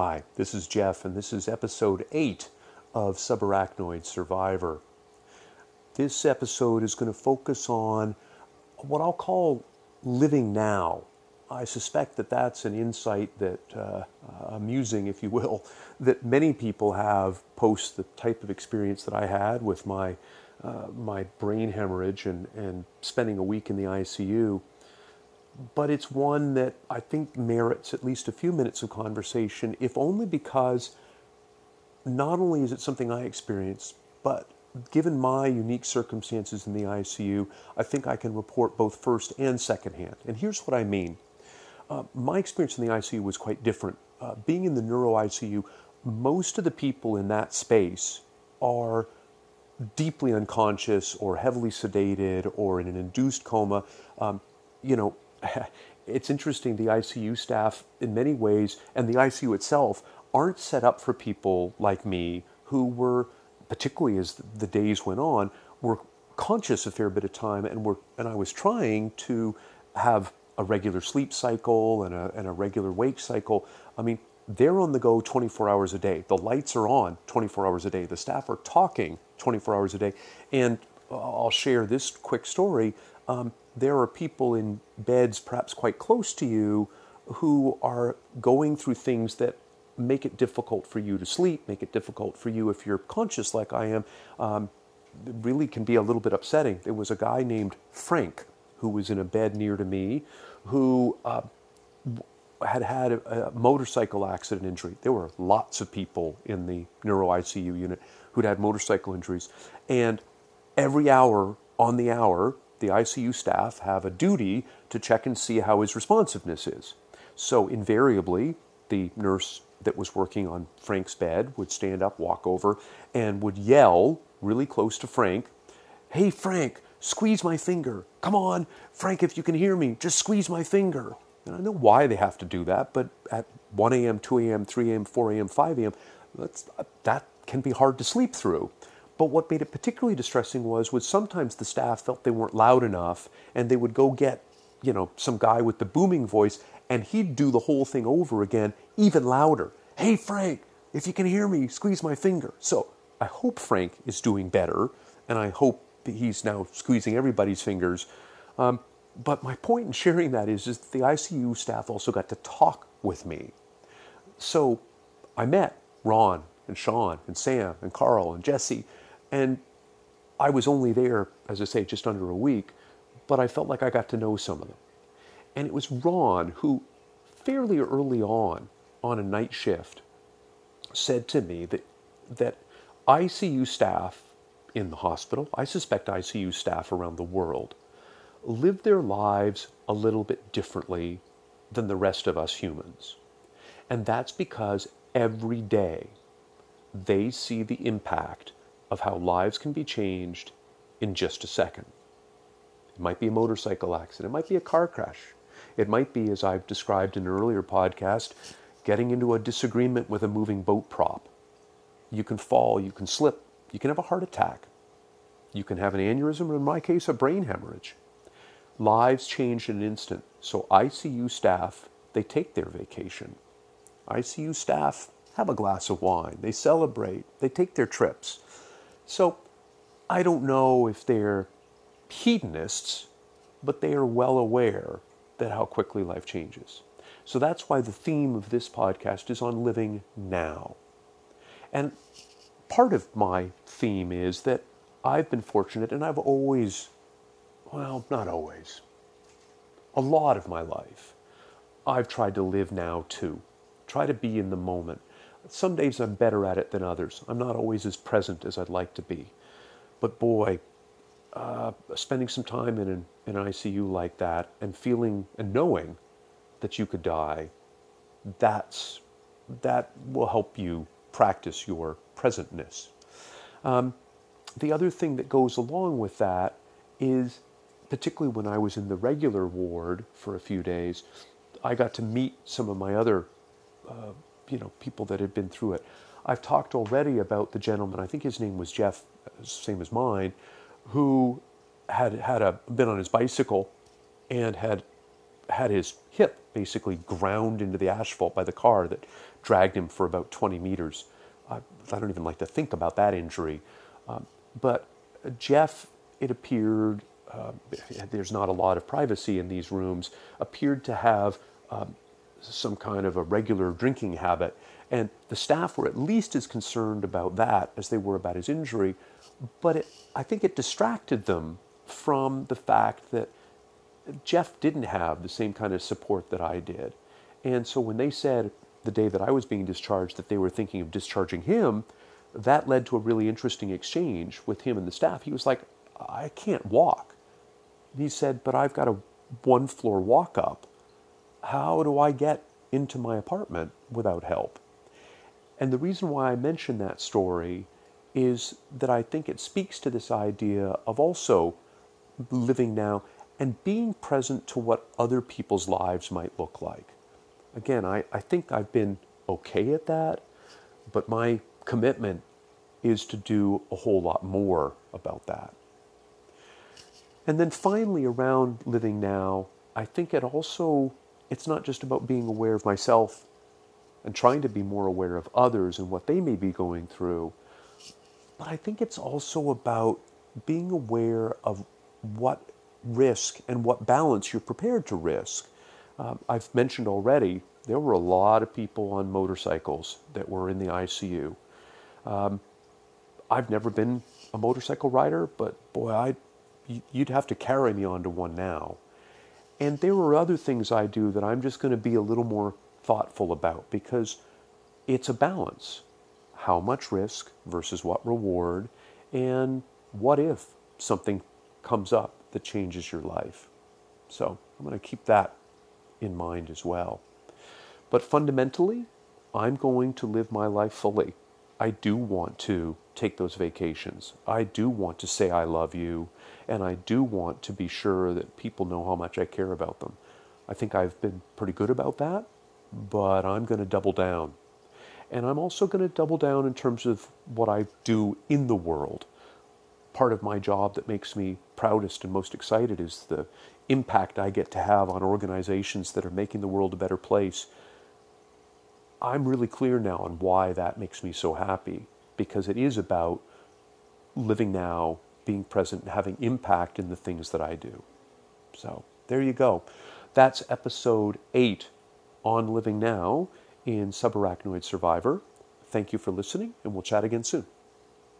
Hi, this is Jeff, and this is episode 8 of Subarachnoid Survivor. This episode is going to focus on what I'll call living now. I suspect that that's an insight that, uh, amusing, if you will, that many people have post the type of experience that I had with my, uh, my brain hemorrhage and, and spending a week in the ICU but it's one that I think merits at least a few minutes of conversation, if only because not only is it something I experienced, but given my unique circumstances in the ICU, I think I can report both first and secondhand. And here's what I mean uh, my experience in the ICU was quite different. Uh, being in the neuro ICU, most of the people in that space are deeply unconscious or heavily sedated or in an induced coma. Um, you know, it's interesting, the ICU staff, in many ways, and the ICU itself, aren't set up for people like me who were, particularly as the days went on, were conscious a fair bit of time and were, and I was trying to have a regular sleep cycle and a, and a regular wake cycle. I mean, they're on the go 24 hours a day. The lights are on 24 hours a day. The staff are talking 24 hours a day. And I'll share this quick story. Um, there are people in beds perhaps quite close to you who are going through things that make it difficult for you to sleep, make it difficult for you if you're conscious like I am. Um, really can be a little bit upsetting. There was a guy named Frank who was in a bed near to me who uh, had had a, a, motorcycle accident injury. There were lots of people in the neuro ICU unit who'd had motorcycle injuries. And every hour on the hour, the ICU staff have a duty to check and see how his responsiveness is. So invariably, the nurse that was working on Frank's bed would stand up, walk over, and would yell really close to Frank, Hey, Frank, squeeze my finger. Come on, Frank, if you can hear me, just squeeze my finger. And I know why they have to do that, but at 1 a.m., 2 a.m., 3 a.m., 4 a.m., 5 a.m., that can be hard to sleep through. But what made it particularly distressing was, was sometimes the staff felt they weren't loud enough, and they would go get, you know, some guy with the booming voice, and he'd do the whole thing over again, even louder. Hey, Frank, if you can hear me, squeeze my finger. So I hope Frank is doing better, and I hope he's now squeezing everybody's fingers. Um, but my point in sharing that is, is that the ICU staff also got to talk with me. So I met Ron and Sean and Sam and Carl and Jesse and I was only there, as I say, just under a week, but I felt like I got to know some of them. And it was Ron who, fairly early on, on a night shift, said to me that, that ICU staff in the hospital, I suspect ICU staff around the world, live their lives a little bit differently than the rest of us humans. And that's because every day they see the impact of how lives can be changed in just a second. It might be a motorcycle accident, it might be a car crash, it might be, as I've described in an earlier podcast, getting into a disagreement with a moving boat prop. You can fall, you can slip, you can have a heart attack, you can have an aneurysm, or in my case, a brain hemorrhage. Lives change in an instant. So ICU staff, they take their vacation. ICU staff have a glass of wine, they celebrate, they take their trips. So I don't know if they're hedonists, but they are well aware that how quickly life changes. So that's why the theme of this podcast is on living now. And part of my theme is that I've been fortunate and I've always, well, not always, a lot of my life, I've tried to live now too. Try to be in the moment. Some days I'm better at it than others. I'm not always as present as I'd like to be. But boy, uh, spending some time in an, an ICU like that and feeling and knowing that you could die, that's, that will help you practice your presentness. Um, the other thing that goes along with that is, particularly when I was in the regular ward for a few days, I got to meet some of my other uh, you know people that had been through it. I've talked already about the gentleman. I think his name was Jeff, same as mine, who had had a been on his bicycle and had had his hip basically ground into the asphalt by the car that dragged him for about 20 meters. I, I don't even like to think about that injury. Um, but Jeff, it appeared, uh, there's not a lot of privacy in these rooms, appeared to have um, some kind of a regular drinking habit. And the staff were at least as concerned about that as they were about his injury. But it, I think it distracted them from the fact that Jeff didn't have the same kind of support that I did. And so when they said the day that I was being discharged that they were thinking of discharging him, that led to a really interesting exchange with him and the staff. He was like, I can't walk. He said, but I've got a one floor walk up. How do I get into my apartment without help? And the reason why I mention that story is that I think it speaks to this idea of also living now and being present to what other people's lives might look like. Again, I, I think I've been okay at that, but my commitment is to do a whole lot more about that. And then finally, around living now, I think it also, it's not just about being aware of myself and trying to be more aware of others and what they may be going through, but I think it's also about being aware of what risk and what balance you're prepared to risk. Um, I've mentioned already, there were a lot of people on motorcycles that were in the ICU. Um, I've never been a motorcycle rider, but boy, I you'd have to carry me onto one now. And there are other things I do that I'm just going to be a little more thoughtful about because it's a balance. How much risk versus what reward, and what if something comes up that changes your life? So I'm going to keep that in mind as well. But fundamentally, I'm going to live my life fully. I do want to take those vacations. I do want to say I love you, and I do want to be sure that people know how much I care about them. I think I've been pretty good about that, but I'm going to double down. And I'm also going to double down in terms of what I do in the world. Part of my job that makes me proudest and most excited is the impact I get to have on organizations that are making the world a better place I'm really clear now on why that makes me so happy because it is about living now, being present, and having impact in the things that I do. So there you go. That's episode eight on living now in Subarachnoid Survivor. Thank you for listening, and we'll chat again soon.